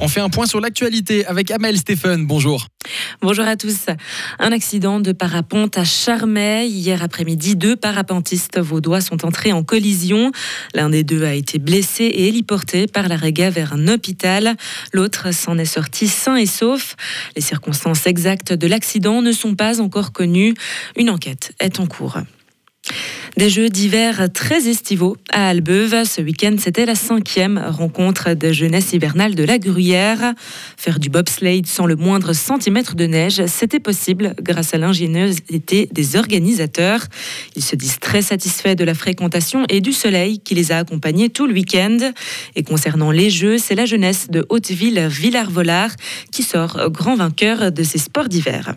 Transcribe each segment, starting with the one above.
On fait un point sur l'actualité avec Amel Stéphane. Bonjour. Bonjour à tous. Un accident de parapente à Charmey. Hier après-midi, deux parapentistes vaudois sont entrés en collision. L'un des deux a été blessé et héliporté par la réga vers un hôpital. L'autre s'en est sorti sain et sauf. Les circonstances exactes de l'accident ne sont pas encore connues. Une enquête est en cours. Des jeux d'hiver très estivaux à Albeuve. Ce week-end, c'était la cinquième rencontre de jeunesse hivernale de la Gruyère. Faire du bobsleigh sans le moindre centimètre de neige, c'était possible grâce à l'ingéniosité des organisateurs. Ils se disent très satisfaits de la fréquentation et du soleil qui les a accompagnés tout le week-end. Et concernant les jeux, c'est la jeunesse de Hauteville-Villars-Volard qui sort grand vainqueur de ces sports d'hiver.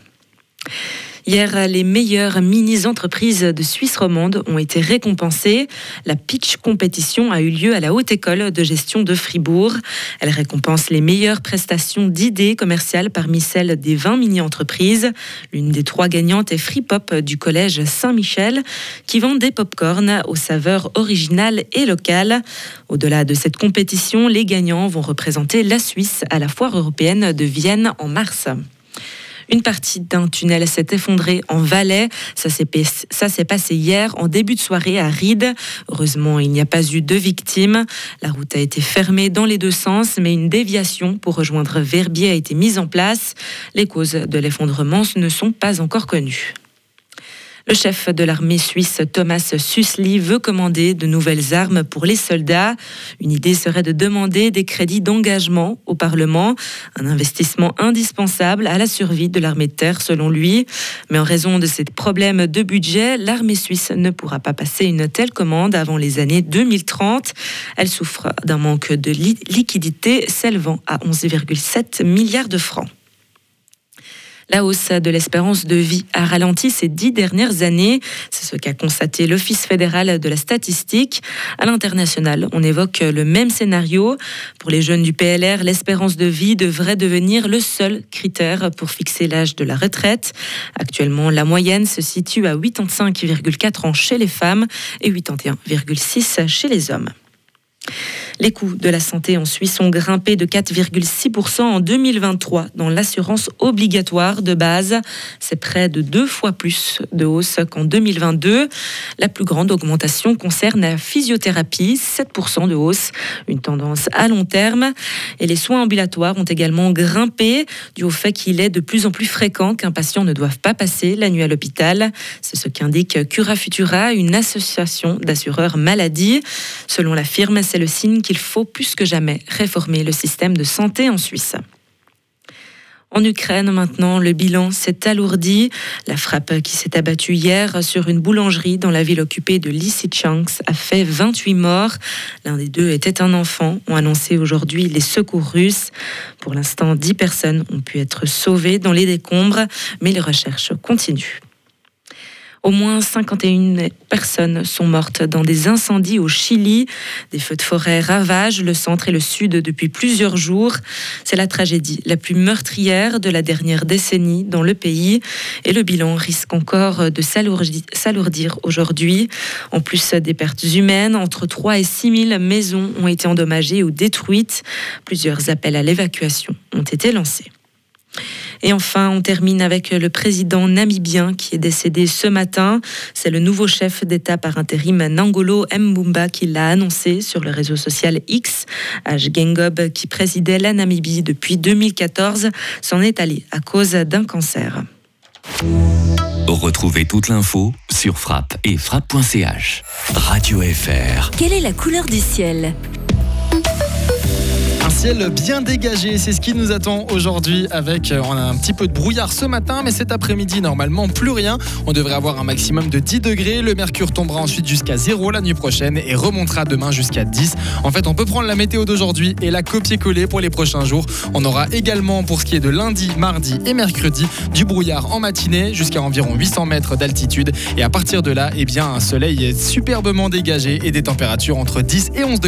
Hier, les meilleures mini-entreprises de Suisse romande ont été récompensées. La Pitch Compétition a eu lieu à la Haute École de gestion de Fribourg. Elle récompense les meilleures prestations d'idées commerciales parmi celles des 20 mini-entreprises. L'une des trois gagnantes est Free-Pop du collège Saint-Michel, qui vend des pop-corns aux saveurs originales et locales. Au-delà de cette compétition, les gagnants vont représenter la Suisse à la foire européenne de Vienne en mars. Une partie d'un tunnel s'est effondrée en Valais. Ça s'est passé hier en début de soirée à Ried. Heureusement, il n'y a pas eu de victimes. La route a été fermée dans les deux sens, mais une déviation pour rejoindre Verbier a été mise en place. Les causes de l'effondrement ne sont pas encore connues. Le chef de l'armée suisse, Thomas Susli, veut commander de nouvelles armes pour les soldats. Une idée serait de demander des crédits d'engagement au Parlement, un investissement indispensable à la survie de l'armée de terre selon lui. Mais en raison de ces problèmes de budget, l'armée suisse ne pourra pas passer une telle commande avant les années 2030. Elle souffre d'un manque de liquidité s'élevant à 11,7 milliards de francs. La hausse de l'espérance de vie a ralenti ces dix dernières années. C'est ce qu'a constaté l'Office fédéral de la statistique. À l'international, on évoque le même scénario. Pour les jeunes du PLR, l'espérance de vie devrait devenir le seul critère pour fixer l'âge de la retraite. Actuellement, la moyenne se situe à 85,4 ans chez les femmes et 81,6 chez les hommes. Les coûts de la santé en Suisse ont grimpé de 4,6% en 2023 dans l'assurance obligatoire de base. C'est près de deux fois plus de hausse qu'en 2022. La plus grande augmentation concerne la physiothérapie, 7% de hausse, une tendance à long terme. Et les soins ambulatoires ont également grimpé dû au fait qu'il est de plus en plus fréquent qu'un patient ne doive pas passer la nuit à l'hôpital. C'est ce qu'indique Cura Futura, une association d'assureurs maladie. Selon la firme, c'est le signe qu'il faut plus que jamais réformer le système de santé en Suisse. En Ukraine, maintenant, le bilan s'est alourdi. La frappe qui s'est abattue hier sur une boulangerie dans la ville occupée de Lysychansk a fait 28 morts. L'un des deux était un enfant, ont annoncé aujourd'hui les secours russes. Pour l'instant, 10 personnes ont pu être sauvées dans les décombres, mais les recherches continuent. Au moins 51 personnes sont mortes dans des incendies au Chili. Des feux de forêt ravagent le centre et le sud depuis plusieurs jours. C'est la tragédie la plus meurtrière de la dernière décennie dans le pays et le bilan risque encore de s'alourdir aujourd'hui. En plus des pertes humaines, entre 3 et 6 000 maisons ont été endommagées ou détruites. Plusieurs appels à l'évacuation ont été lancés. Et enfin, on termine avec le président namibien qui est décédé ce matin. C'est le nouveau chef d'État par intérim Nangolo Mbumba qui l'a annoncé sur le réseau social X. H. Gengob, qui présidait la Namibie depuis 2014, s'en est allé à cause d'un cancer. Retrouvez toute l'info sur frappe et frappe.ch. Radio FR. Quelle est la couleur du ciel? Ciel bien dégagé, c'est ce qui nous attend aujourd'hui avec, euh, on a un petit peu de brouillard ce matin, mais cet après-midi, normalement, plus rien. On devrait avoir un maximum de 10 degrés. Le mercure tombera ensuite jusqu'à 0 la nuit prochaine et remontera demain jusqu'à 10. En fait, on peut prendre la météo d'aujourd'hui et la copier-coller pour les prochains jours. On aura également, pour ce qui est de lundi, mardi et mercredi, du brouillard en matinée jusqu'à environ 800 mètres d'altitude. Et à partir de là, eh bien, un soleil est superbement dégagé et des températures entre 10 et 11 degrés.